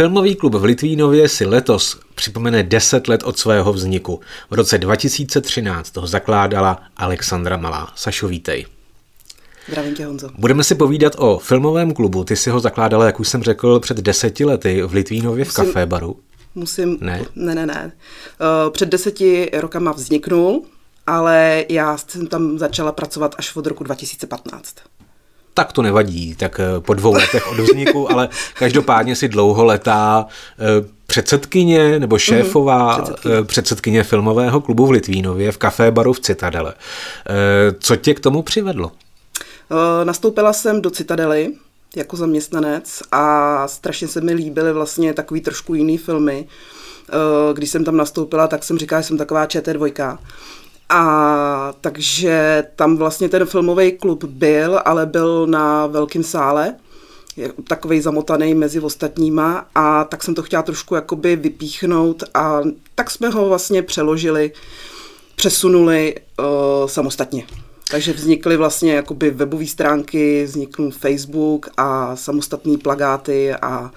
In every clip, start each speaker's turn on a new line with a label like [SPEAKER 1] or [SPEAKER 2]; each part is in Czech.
[SPEAKER 1] Filmový klub v Litvínově si letos připomene 10 let od svého vzniku. V roce 2013 toho zakládala Alexandra Malá. Sašo, vítej.
[SPEAKER 2] Zdravím tě, Honzo.
[SPEAKER 1] Budeme si povídat o filmovém klubu. Ty si ho zakládala, jak už jsem řekl, před deseti lety v Litvínově v Musím... kafé baru.
[SPEAKER 2] Musím, ne, ne, ne. ne. Uh, před deseti rokama vzniknul, ale já jsem tam začala pracovat až od roku 2015
[SPEAKER 1] tak to nevadí, tak eh, po dvou letech od vzniku, ale každopádně si dlouho letá eh, předsedkyně nebo mhm, šéfová mm, předsedkyně. předsedkyně filmového klubu v Litvínově v kafé baru v Citadele. Co tě k tomu přivedlo?
[SPEAKER 2] Nastoupila jsem do Citadely jako zaměstnanec a strašně se mi líbily vlastně takový trošku jiný filmy. Když jsem tam nastoupila, tak jsem říkala, že jsem taková ČT2. A takže tam vlastně ten filmový klub byl, ale byl na velkém sále, takový zamotaný mezi ostatníma a tak jsem to chtěla trošku jakoby vypíchnout a tak jsme ho vlastně přeložili, přesunuli uh, samostatně. Takže vznikly vlastně jakoby webové stránky, vznikl Facebook a samostatné plagáty a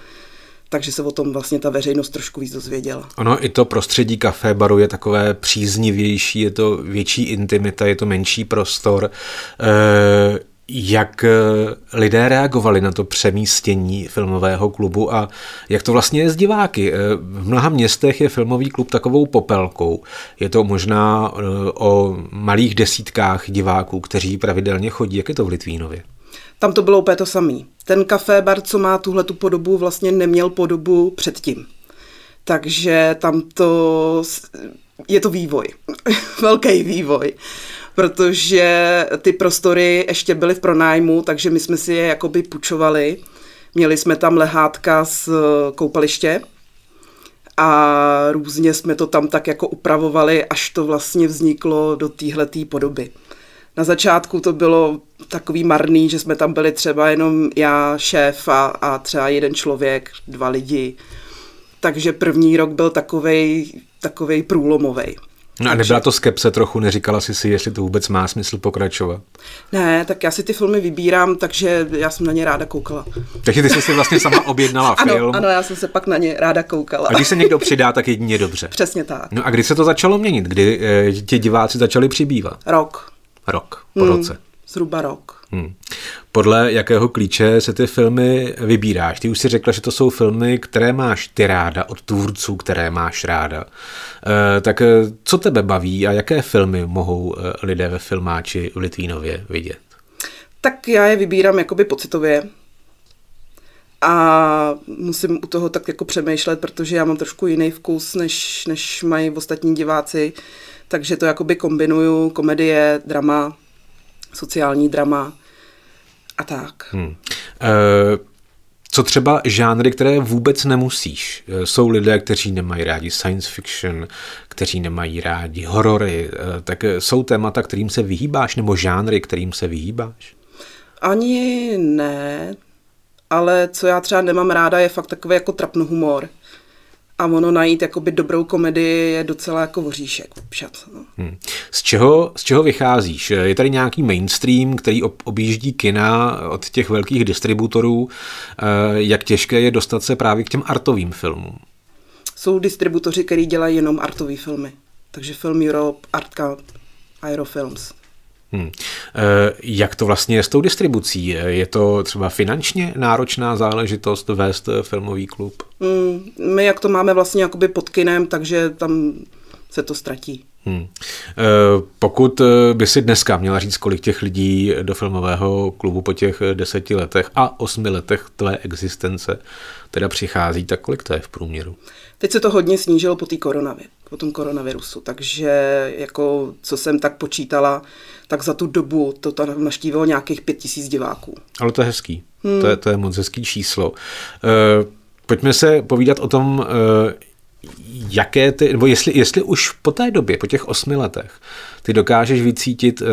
[SPEAKER 2] takže se o tom vlastně ta veřejnost trošku víc dozvěděla.
[SPEAKER 1] Ono i to prostředí kafe baru je takové příznivější, je to větší intimita, je to menší prostor. E- jak lidé reagovali na to přemístění filmového klubu a jak to vlastně je s diváky. V mnoha městech je filmový klub takovou popelkou. Je to možná o malých desítkách diváků, kteří pravidelně chodí. Jak je to v Litvínově?
[SPEAKER 2] Tam to bylo úplně to samé. Ten kafé bar, co má tuhle tu podobu, vlastně neměl podobu předtím. Takže tam to je to vývoj. Velký vývoj. Protože ty prostory ještě byly v pronájmu, takže my jsme si je jakoby půjčovali. Měli jsme tam lehátka z koupaliště, a různě jsme to tam tak jako upravovali, až to vlastně vzniklo do téhletý podoby. Na začátku to bylo takový marný, že jsme tam byli třeba jenom já, šéf a, a třeba jeden člověk, dva lidi. Takže první rok byl takovej, takovej průlomovej.
[SPEAKER 1] No a nebyla to skepse trochu, neříkala jsi si, jestli to vůbec má smysl pokračovat?
[SPEAKER 2] Ne, tak já si ty filmy vybírám, takže já jsem na ně ráda koukala.
[SPEAKER 1] Takže ty jsi si vlastně sama objednala film.
[SPEAKER 2] Ano, ano, já jsem se pak na ně ráda koukala.
[SPEAKER 1] A když se někdo přidá, tak jedině dobře.
[SPEAKER 2] Přesně tak.
[SPEAKER 1] No a kdy se to začalo měnit? Kdy e, ti diváci začali přibývat?
[SPEAKER 2] Rok.
[SPEAKER 1] Rok, po hmm, roce.
[SPEAKER 2] Zhruba rok.
[SPEAKER 1] Hmm. Podle jakého klíče se ty filmy vybíráš? Ty už si řekla, že to jsou filmy, které máš ty ráda, od tvůrců, které máš ráda. E, tak eh, co tebe baví a jaké filmy mohou eh, lidé ve filmáči v Litvínově vidět?
[SPEAKER 2] Tak já je vybírám jakoby pocitově, a musím u toho tak jako přemýšlet, protože já mám trošku jiný vkus, než, než mají ostatní diváci, takže to jakoby kombinuju, komedie, drama, sociální drama a tak. Hmm.
[SPEAKER 1] E, co třeba žánry, které vůbec nemusíš? Eh, jsou lidé, kteří nemají rádi science fiction, kteří nemají rádi horory, e, tak jsou témata, kterým se vyhýbáš, nebo žánry, kterým se vyhýbáš?
[SPEAKER 2] Ani ne, ale co já třeba nemám ráda, je fakt takový jako trapno humor a ono najít jakoby dobrou komedii je docela jako voříšek občas. No. Hmm.
[SPEAKER 1] Z, čeho, z čeho vycházíš? Je tady nějaký mainstream, který objíždí kina od těch velkých distributorů? Eh, jak těžké je dostat se právě k těm artovým filmům?
[SPEAKER 2] Jsou distributoři, kteří dělají jenom artové filmy. Takže Film Europe, Artka, Aerofilms.
[SPEAKER 1] Hmm. Eh, jak to vlastně je s tou distribucí? Je to třeba finančně náročná záležitost vést filmový klub?
[SPEAKER 2] Hmm. My jak to máme vlastně jakoby pod kinem, takže tam se to ztratí. Hmm.
[SPEAKER 1] Eh, pokud eh, by si dneska měla říct, kolik těch lidí do filmového klubu po těch deseti letech a osmi letech tvé existence teda přichází, tak kolik to je v průměru?
[SPEAKER 2] Teď se to hodně snížilo po té koronavě, po tom koronavirusu, takže jako co jsem tak počítala, tak za tu dobu to tam naštívilo nějakých pět tisíc diváků.
[SPEAKER 1] Ale to je hezký, hmm. to, je, to je moc hezký číslo. Pojďme se povídat o tom, jaké ty, nebo jestli, jestli už po té době, po těch osmi letech, ty dokážeš vycítit uh,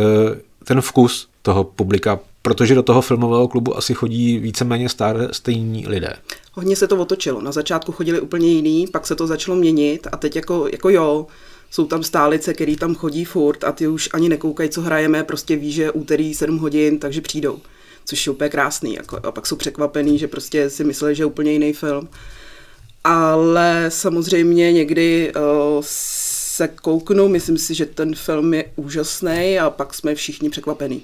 [SPEAKER 1] ten vkus toho publika, protože do toho filmového klubu asi chodí víceméně staré stejní lidé.
[SPEAKER 2] Hodně se to otočilo. Na začátku chodili úplně jiný, pak se to začalo měnit a teď jako, jako jo, jsou tam stálice, který tam chodí furt a ty už ani nekoukají, co hrajeme, prostě ví, že úterý 7 hodin, takže přijdou. Což je úplně krásný. Jako, a pak jsou překvapený, že prostě si mysleli, že je úplně jiný film. Ale samozřejmě někdy uh, se kouknu, myslím si, že ten film je úžasný a pak jsme všichni překvapení.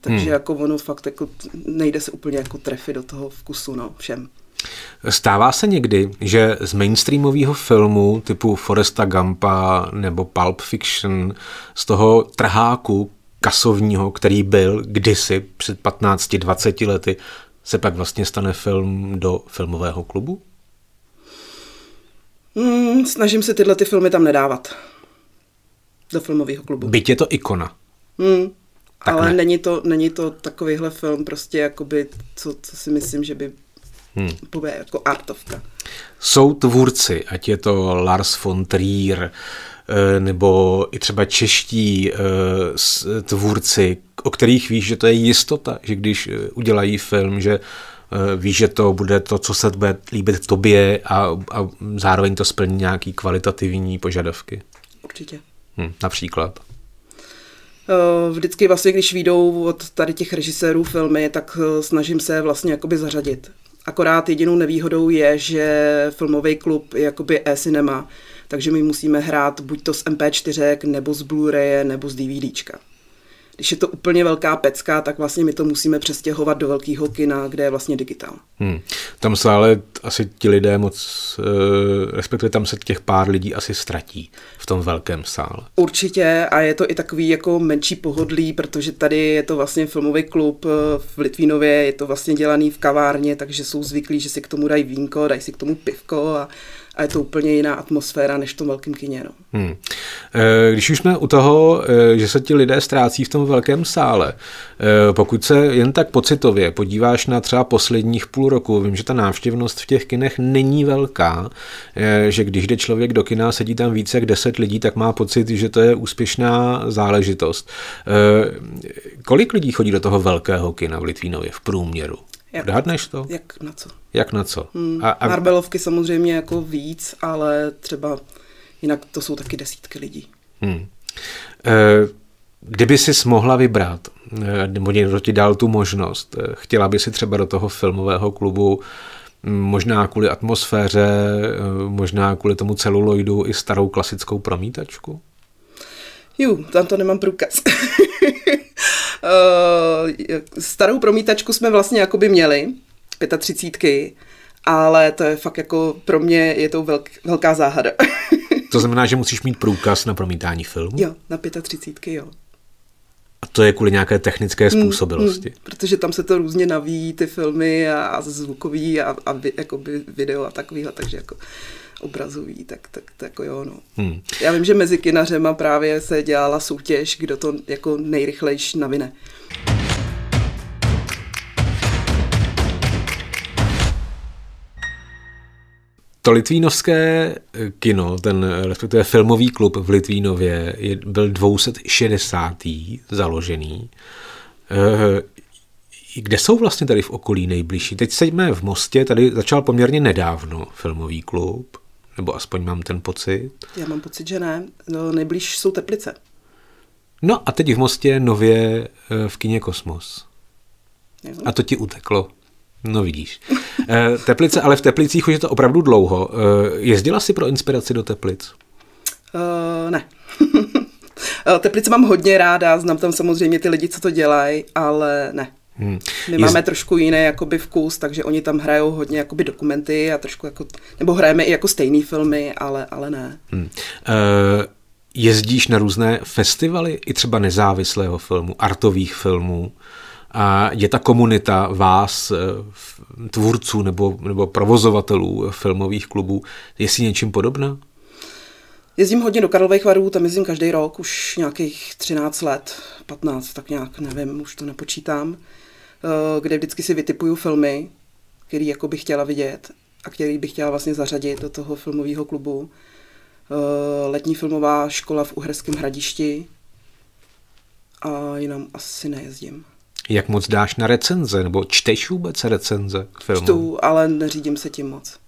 [SPEAKER 2] Takže hmm. jako ono fakt jako nejde se úplně jako trefit do toho vkusu, no, všem.
[SPEAKER 1] Stává se někdy, že z mainstreamového filmu typu Foresta Gampa nebo Pulp Fiction, z toho trháku kasovního, který byl kdysi před 15-20 lety, se pak vlastně stane film do filmového klubu?
[SPEAKER 2] Hmm, snažím se tyhle ty filmy tam nedávat. Do filmového klubu.
[SPEAKER 1] Byť je to ikona.
[SPEAKER 2] Hmm, ale ne. není, to, není to takovýhle film prostě jakoby, co, co si myslím, že by hmm. bude jako artovka.
[SPEAKER 1] Jsou tvůrci, ať je to Lars von Trier, eh, nebo i třeba čeští eh, tvůrci, o kterých víš, že to je jistota, že když eh, udělají film, že víš, že to bude to, co se bude líbit tobě a, a zároveň to splní nějaký kvalitativní požadavky.
[SPEAKER 2] Určitě.
[SPEAKER 1] Hm, například.
[SPEAKER 2] Vždycky vlastně, když výjdou od tady těch režisérů filmy, tak snažím se vlastně jakoby zařadit. Akorát jedinou nevýhodou je, že filmový klub je jakoby e-cinema, takže my musíme hrát buď to z MP4, nebo z Blu-ray, nebo z DVDčka. Když je to úplně velká pecka, tak vlastně my to musíme přestěhovat do velkého kina, kde je vlastně digitál.
[SPEAKER 1] Hmm. Tam se ale asi ti lidé moc, eh, respektive tam se těch pár lidí asi ztratí v tom velkém sále.
[SPEAKER 2] Určitě a je to i takový jako menší pohodlí, protože tady je to vlastně filmový klub eh, v Litvínově, je to vlastně dělaný v kavárně, takže jsou zvyklí, že si k tomu dají vínko, dají si k tomu pivko a a je to úplně jiná atmosféra než v tom velkém kině. No. Hmm.
[SPEAKER 1] Eh, když už jsme u toho, eh, že se ti lidé ztrácí v tom velkém sále, eh, pokud se jen tak pocitově podíváš na třeba posledních půl roku, vím, že ta návštěvnost v těch kinech není velká, že když jde člověk do kina, sedí tam více jak deset lidí, tak má pocit, že to je úspěšná záležitost. Kolik lidí chodí do toho velkého kina v Litvínově v průměru? Jak, Odhadneš to?
[SPEAKER 2] Jak na co?
[SPEAKER 1] Jak na co?
[SPEAKER 2] Hmm, a, a... Marbelovky samozřejmě jako víc, ale třeba jinak to jsou taky desítky lidí. Hmm.
[SPEAKER 1] E, kdyby si mohla vybrat, e, nebo někdo ti dal tu možnost, e, chtěla by si třeba do toho filmového klubu možná kvůli atmosféře, možná kvůli tomu celuloidu i starou klasickou promítačku?
[SPEAKER 2] Ju, tam to nemám průkaz. starou promítačku jsme vlastně jakoby měli, 35, ale to je fakt jako pro mě je to velk, velká záhada.
[SPEAKER 1] to znamená, že musíš mít průkaz na promítání filmu?
[SPEAKER 2] Jo, na 35, jo.
[SPEAKER 1] A to je kvůli nějaké technické hmm, způsobilosti? Mm, mm,
[SPEAKER 2] protože tam se to různě navíjí, ty filmy a, a zvukový a, a vi, jakoby video a takovýhle, takže jako obrazový, tak, tak, tak jako jo, no. Hmm. Já vím, že mezi kinařema právě se dělala soutěž, kdo to jako nejrychlejší navine.
[SPEAKER 1] To litvínovské kino, ten respektive filmový klub v Litvínově je, byl 260. založený. Eh, kde jsou vlastně tady v okolí nejbližší? Teď jsme v Mostě, tady začal poměrně nedávno filmový klub. Nebo aspoň mám ten pocit.
[SPEAKER 2] Já mám pocit, že ne. No, nejblíž jsou Teplice.
[SPEAKER 1] No a teď v Mostě nově eh, v kině Kosmos. Jo. A to ti uteklo. No vidíš. Eh, Teplice, ale v Teplicích už je to opravdu dlouho. Eh, jezdila jsi pro inspiraci do Teplic?
[SPEAKER 2] Uh, ne. Teplice mám hodně ráda, znám tam samozřejmě ty lidi, co to dělají, ale ne. Hmm. My je... máme trošku jiný jakoby vkus, takže oni tam hrajou hodně jakoby dokumenty a trošku jako, nebo hrajeme i jako stejný filmy, ale, ale ne. Hmm. Uh,
[SPEAKER 1] jezdíš na různé festivaly, i třeba nezávislého filmu, artových filmů. A je ta komunita vás, eh, tvůrců nebo, nebo provozovatelů filmových klubů, je si něčím podobná?
[SPEAKER 2] Jezdím hodně do Karlových varů, tam jezdím každý rok, už nějakých 13 let, 15, tak nějak, nevím, už to nepočítám. Eh, kde vždycky si vytipuju filmy, který jako bych chtěla vidět a který bych chtěla vlastně zařadit do toho filmového klubu. Eh, letní filmová škola v Uherském hradišti a jinam asi nejezdím.
[SPEAKER 1] Jak moc dáš na recenze, nebo čteš vůbec recenze k filmu?
[SPEAKER 2] Čtu, ale neřídím se tím moc.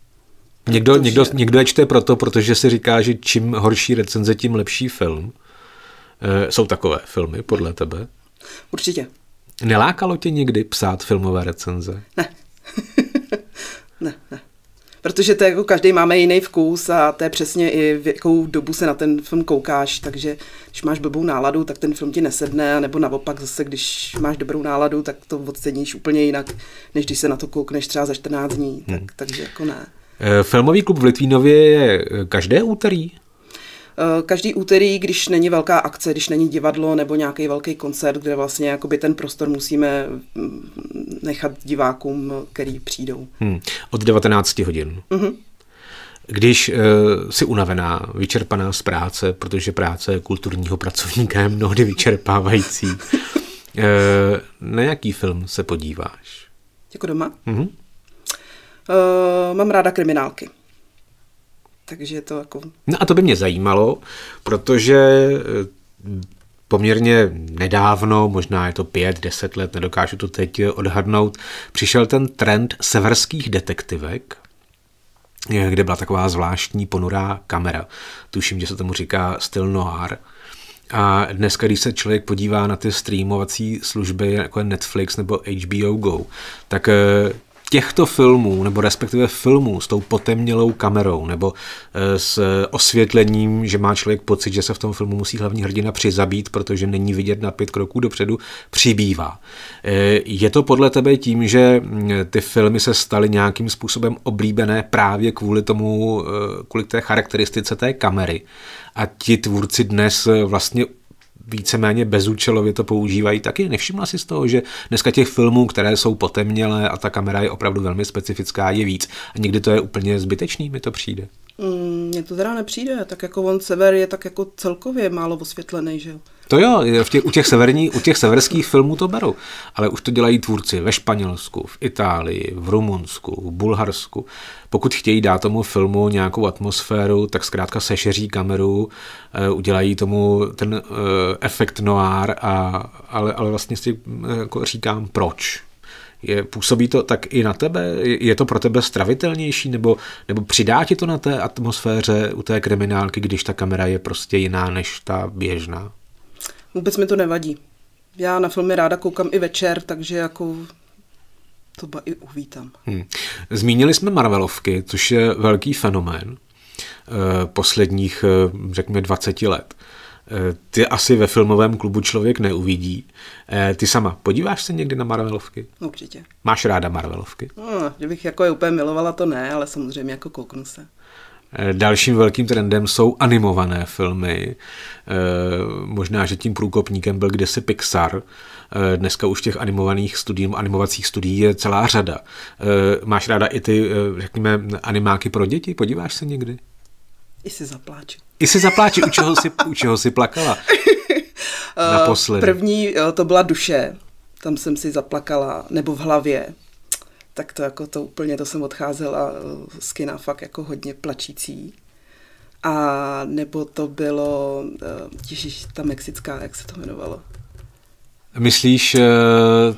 [SPEAKER 1] Někdo, protože... někdo, někdo je čte proto, protože si říká, že čím horší recenze, tím lepší film. E, jsou takové filmy, podle tebe?
[SPEAKER 2] Určitě.
[SPEAKER 1] Nelákalo tě někdy psát filmové recenze?
[SPEAKER 2] Ne. ne, ne. protože to jako každý máme jiný vkus a to je přesně i v jakou dobu se na ten film koukáš, takže když máš blbou náladu, tak ten film ti nesedne, nebo naopak zase, když máš dobrou náladu, tak to oceníš úplně jinak, než když se na to koukneš třeba za 14 dní, tak, hmm. takže jako ne.
[SPEAKER 1] Eh, filmový klub v Litvínově je každé úterý?
[SPEAKER 2] Eh, každý úterý, když není velká akce, když není divadlo nebo nějaký velký koncert, kde vlastně jakoby ten prostor musíme mm, nechat divákům, který přijdou.
[SPEAKER 1] Hmm. Od 19 hodin. Mm-hmm. Když uh, si unavená, vyčerpaná z práce, protože práce kulturního pracovníka je mnohdy vyčerpávající, uh, na jaký film se podíváš?
[SPEAKER 2] Jako doma? Mm-hmm. Uh, mám ráda kriminálky. Takže je to jako...
[SPEAKER 1] No a to by mě zajímalo, protože eh, poměrně nedávno, možná je to pět, deset let, nedokážu to teď odhadnout, přišel ten trend severských detektivek, eh, kde byla taková zvláštní ponurá kamera. Tuším, že se tomu říká styl noir. A dneska, když se člověk podívá na ty streamovací služby, jako Netflix nebo HBO Go, tak eh, těchto filmů, nebo respektive filmů s tou potemnělou kamerou, nebo eh, s osvětlením, že má člověk pocit, že se v tom filmu musí hlavní hrdina přizabít, protože není vidět na pět kroků dopředu, přibývá. Eh, je to podle tebe tím, že mm, ty filmy se staly nějakým způsobem oblíbené právě kvůli tomu, eh, kvůli té charakteristice té kamery a ti tvůrci dnes vlastně víceméně bezúčelově to používají, taky nevšimla si z toho, že dneska těch filmů, které jsou potemnělé a ta kamera je opravdu velmi specifická, je víc. A někdy to je úplně zbytečný, mi to přijde.
[SPEAKER 2] Mm, mně to teda nepřijde, tak jako on sever je tak jako celkově málo osvětlený, že jo.
[SPEAKER 1] To jo, v těch, u, těch severní, u těch severských filmů to beru, ale už to dělají tvůrci ve Španělsku, v Itálii, v Rumunsku, v Bulharsku. Pokud chtějí dát tomu filmu nějakou atmosféru, tak zkrátka sešeří kameru, eh, udělají tomu ten uh, efekt noir, a, ale, ale vlastně si eh, jako říkám proč. Je, působí to tak i na tebe? Je to pro tebe stravitelnější? Nebo, nebo přidá ti to na té atmosféře u té kriminálky, když ta kamera je prostě jiná než ta běžná?
[SPEAKER 2] Vůbec mi to nevadí. Já na filmy ráda koukám i večer, takže jako to i uvítám. Hmm.
[SPEAKER 1] Zmínili jsme Marvelovky, což je velký fenomén eh, posledních, eh, řekněme, 20 let. Eh, ty asi ve filmovém klubu člověk neuvidí. Ty sama, podíváš se někdy na Marvelovky?
[SPEAKER 2] Určitě.
[SPEAKER 1] Máš ráda Marvelovky?
[SPEAKER 2] No, že bych jako je úplně milovala, to ne, ale samozřejmě jako kouknu se.
[SPEAKER 1] Dalším velkým trendem jsou animované filmy. Možná, že tím průkopníkem byl kdysi Pixar. Dneska už těch animovaných studií, animovacích studií je celá řada. Máš ráda i ty, řekněme, animáky pro děti? Podíváš se někdy?
[SPEAKER 2] I si zapláču.
[SPEAKER 1] I si zapláči, u čeho si, u čeho si plakala? Naposledy.
[SPEAKER 2] První to byla duše, tam jsem si zaplakala, nebo v hlavě tak to jako to úplně, to jsem odcházela eh, z kina fakt jako hodně plačící. A nebo to bylo, eh, ježiš, ta mexická, jak se to jmenovalo?
[SPEAKER 1] Myslíš eh,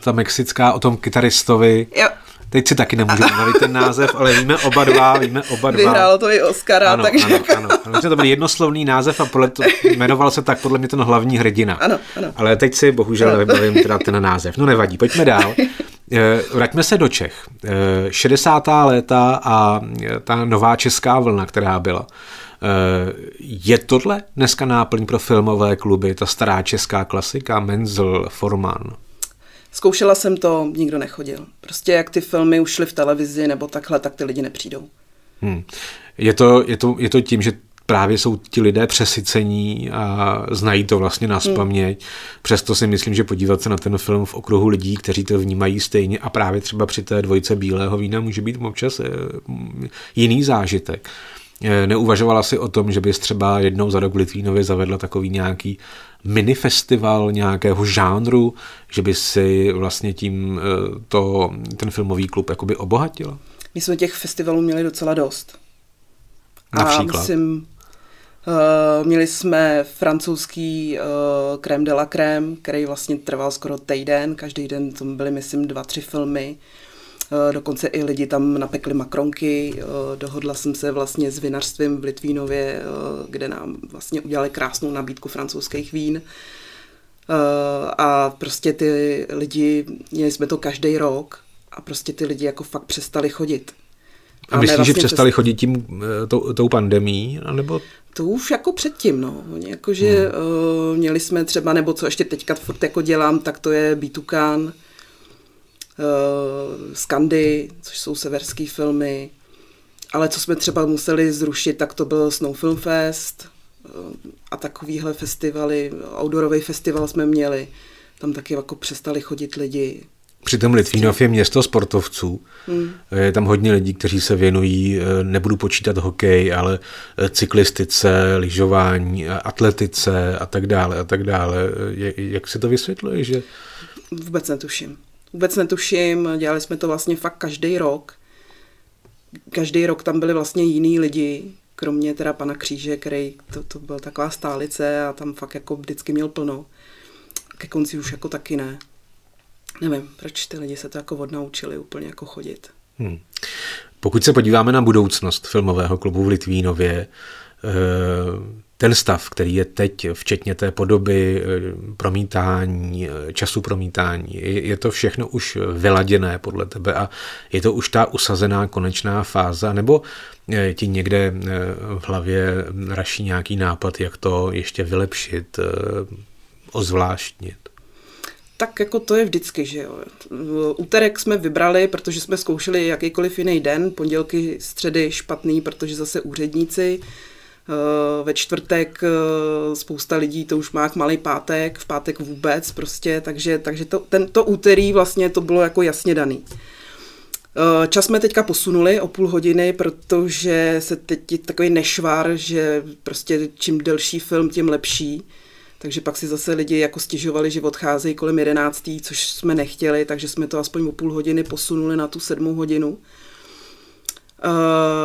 [SPEAKER 1] ta mexická o tom kytaristovi?
[SPEAKER 2] Jo.
[SPEAKER 1] Teď si taky nemůžu vybavit ten název, ale víme oba dva, víme oba dva.
[SPEAKER 2] Vyhrálo to i Oscara,
[SPEAKER 1] ano,
[SPEAKER 2] takže...
[SPEAKER 1] Ano, jako... ano. ano. To byl jednoslovný název a podle to, jmenoval se tak podle mě ten hlavní hrdina.
[SPEAKER 2] Ano, ano.
[SPEAKER 1] Ale teď si bohužel ano. nevybavím teda ten název. No nevadí, pojďme dál. Eh, vraťme se do Čech. 60. Eh, léta a eh, ta nová česká vlna, která byla. Je tohle dneska náplň pro filmové kluby, ta stará česká klasika, Menzel, Forman?
[SPEAKER 2] Zkoušela jsem to, nikdo nechodil. Prostě jak ty filmy ušly v televizi nebo takhle, tak ty lidi nepřijdou.
[SPEAKER 1] Hmm. Je, to, je, to, je to tím, že právě jsou ti lidé přesycení a znají to vlastně na spaměť. Hmm. Přesto si myslím, že podívat se na ten film v okruhu lidí, kteří to vnímají stejně a právě třeba při té dvojce bílého vína může být občas eh, jiný zážitek. Eh, neuvažovala si o tom, že bys třeba jednou za rok v Litvínově zavedla takový nějaký minifestival nějakého žánru, že by si vlastně tím eh, to, ten filmový klub jakoby obohatila?
[SPEAKER 2] My jsme těch festivalů měli docela dost.
[SPEAKER 1] Například?
[SPEAKER 2] A myslím, Uh, měli jsme francouzský uh, crème de la crème, který vlastně trval skoro týden, každý den tam byly, myslím, dva, tři filmy. Uh, dokonce i lidi tam napekli makronky. Uh, dohodla jsem se vlastně s vinařstvím v Litvínově, uh, kde nám vlastně udělali krásnou nabídku francouzských vín. A prostě ty lidi, měli jsme to každý rok a prostě ty lidi jako fakt přestali chodit
[SPEAKER 1] A myslíš, vlastně že přestali chodit tím, eh, tou, tou pandemí, nebo
[SPEAKER 2] to už jako předtím, no. Jakože hmm. uh, měli jsme třeba, nebo co ještě teďka furt jako dělám, tak to je Bitukan, Skandy, což jsou severské filmy. Ale co jsme třeba museli zrušit, tak to byl Snow Film Fest uh, a takovýhle festivaly, outdoorový festival jsme měli. Tam taky jako přestali chodit lidi.
[SPEAKER 1] Přitom Litvínov je město sportovců. Hmm. Je tam hodně lidí, kteří se věnují, eh, nebudu počítat hokej, ale eh, cyklistice, lyžování, atletice a tak dále a tak dále. Jak si to vysvětluje, že?
[SPEAKER 2] Vůbec netuším. Vůbec netuším, dělali jsme to vlastně fakt každý rok. Každý rok tam byli vlastně jiní lidi, kromě teda pana Kříže, který to, to byl taková stálice a tam fakt jako vždycky měl plno. Ke konci už jako taky ne nevím, proč ty lidi se to jako odnaučili úplně jako chodit. Hmm.
[SPEAKER 1] Pokud se podíváme na budoucnost filmového klubu v Litvínově, eh, ten stav, který je teď, včetně té podoby eh, promítání, eh, času promítání, je to všechno už vyladěné podle tebe a je to už ta usazená konečná fáze, nebo ti někde v hlavě raší nějaký nápad, jak to ještě vylepšit, ozvláštnit?
[SPEAKER 2] tak jako to je vždycky, že jo. Úterek jsme vybrali, protože jsme zkoušeli jakýkoliv jiný den, pondělky, středy špatný, protože zase úředníci, eh, ve čtvrtek eh, spousta lidí to už má malý pátek, v pátek vůbec prostě, takže, takže to, tento úterý vlastně to bylo jako jasně daný. Eh, čas jsme teďka posunuli o půl hodiny, protože se teď je takový nešvar, že prostě čím delší film, tím lepší. Takže pak si zase lidi jako stěžovali, že odcházejí kolem jedenáctý, což jsme nechtěli, takže jsme to aspoň o půl hodiny posunuli na tu sedmou hodinu. Uh,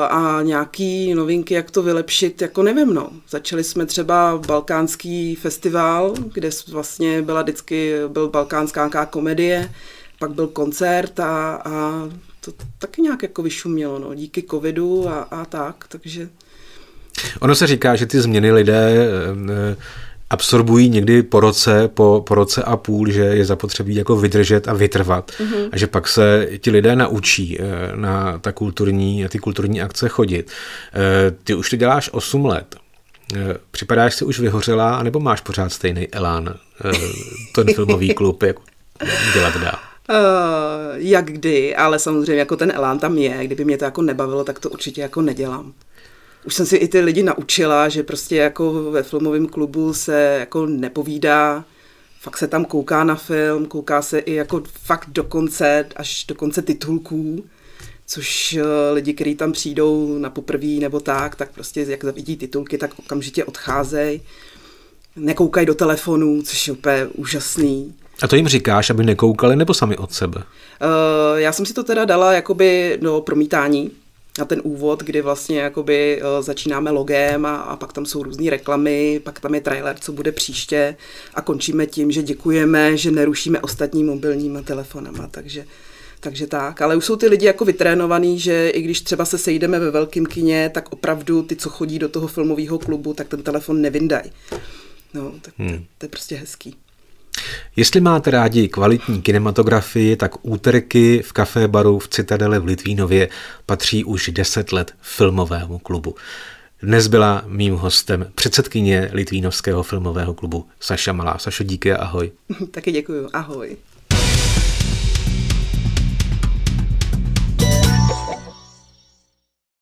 [SPEAKER 2] a nějaký novinky, jak to vylepšit, jako nevím, no. Začali jsme třeba Balkánský festival, kde vlastně byla vždycky, byl balkánská komedie, pak byl koncert a, a to taky nějak jako vyšumělo, no, díky covidu a, a tak, takže...
[SPEAKER 1] Ono se říká, že ty změny lidé e, absorbují někdy po roce, po, po roce a půl, že je zapotřebí jako vydržet a vytrvat mm-hmm. a že pak se ti lidé naučí eh, na ta kulturní, na ty kulturní akce chodit. Eh, ty už to děláš 8 let. Eh, připadáš si už vyhořela, nebo máš pořád stejný elán ten filmový klub, jak dělat dál? Uh,
[SPEAKER 2] jak kdy, ale samozřejmě jako ten elán tam je. Kdyby mě to jako nebavilo, tak to určitě jako nedělám už jsem si i ty lidi naučila, že prostě jako ve filmovém klubu se jako nepovídá, fakt se tam kouká na film, kouká se i jako fakt do konce, až do konce titulků, což eh, lidi, kteří tam přijdou na poprví nebo tak, tak prostě jak vidí titulky, tak okamžitě odcházejí. Nekoukají do telefonů, což je úplně úžasný.
[SPEAKER 1] A to jim říkáš, aby nekoukali nebo sami od sebe?
[SPEAKER 2] Uh, já jsem si to teda dala jakoby do promítání, na ten úvod, kdy vlastně jakoby uh, začínáme logem a, a pak tam jsou různé reklamy, pak tam je trailer, co bude příště a končíme tím, že děkujeme, že nerušíme ostatní mobilníma telefonama, takže takže tak, ale už jsou ty lidi jako vytrénovaný, že i když třeba se sejdeme ve velkém kině, tak opravdu ty, co chodí do toho filmového klubu, tak ten telefon nevyndají. No, tak hmm. to, to je prostě hezký.
[SPEAKER 1] Jestli máte rádi kvalitní kinematografii, tak úterky v kafé baru v Citadele v Litvínově patří už 10 let filmovému klubu. Dnes byla mým hostem předsedkyně Litvínovského filmového klubu Saša Malá. Sašo, díky a ahoj.
[SPEAKER 2] Taky děkuji, ahoj.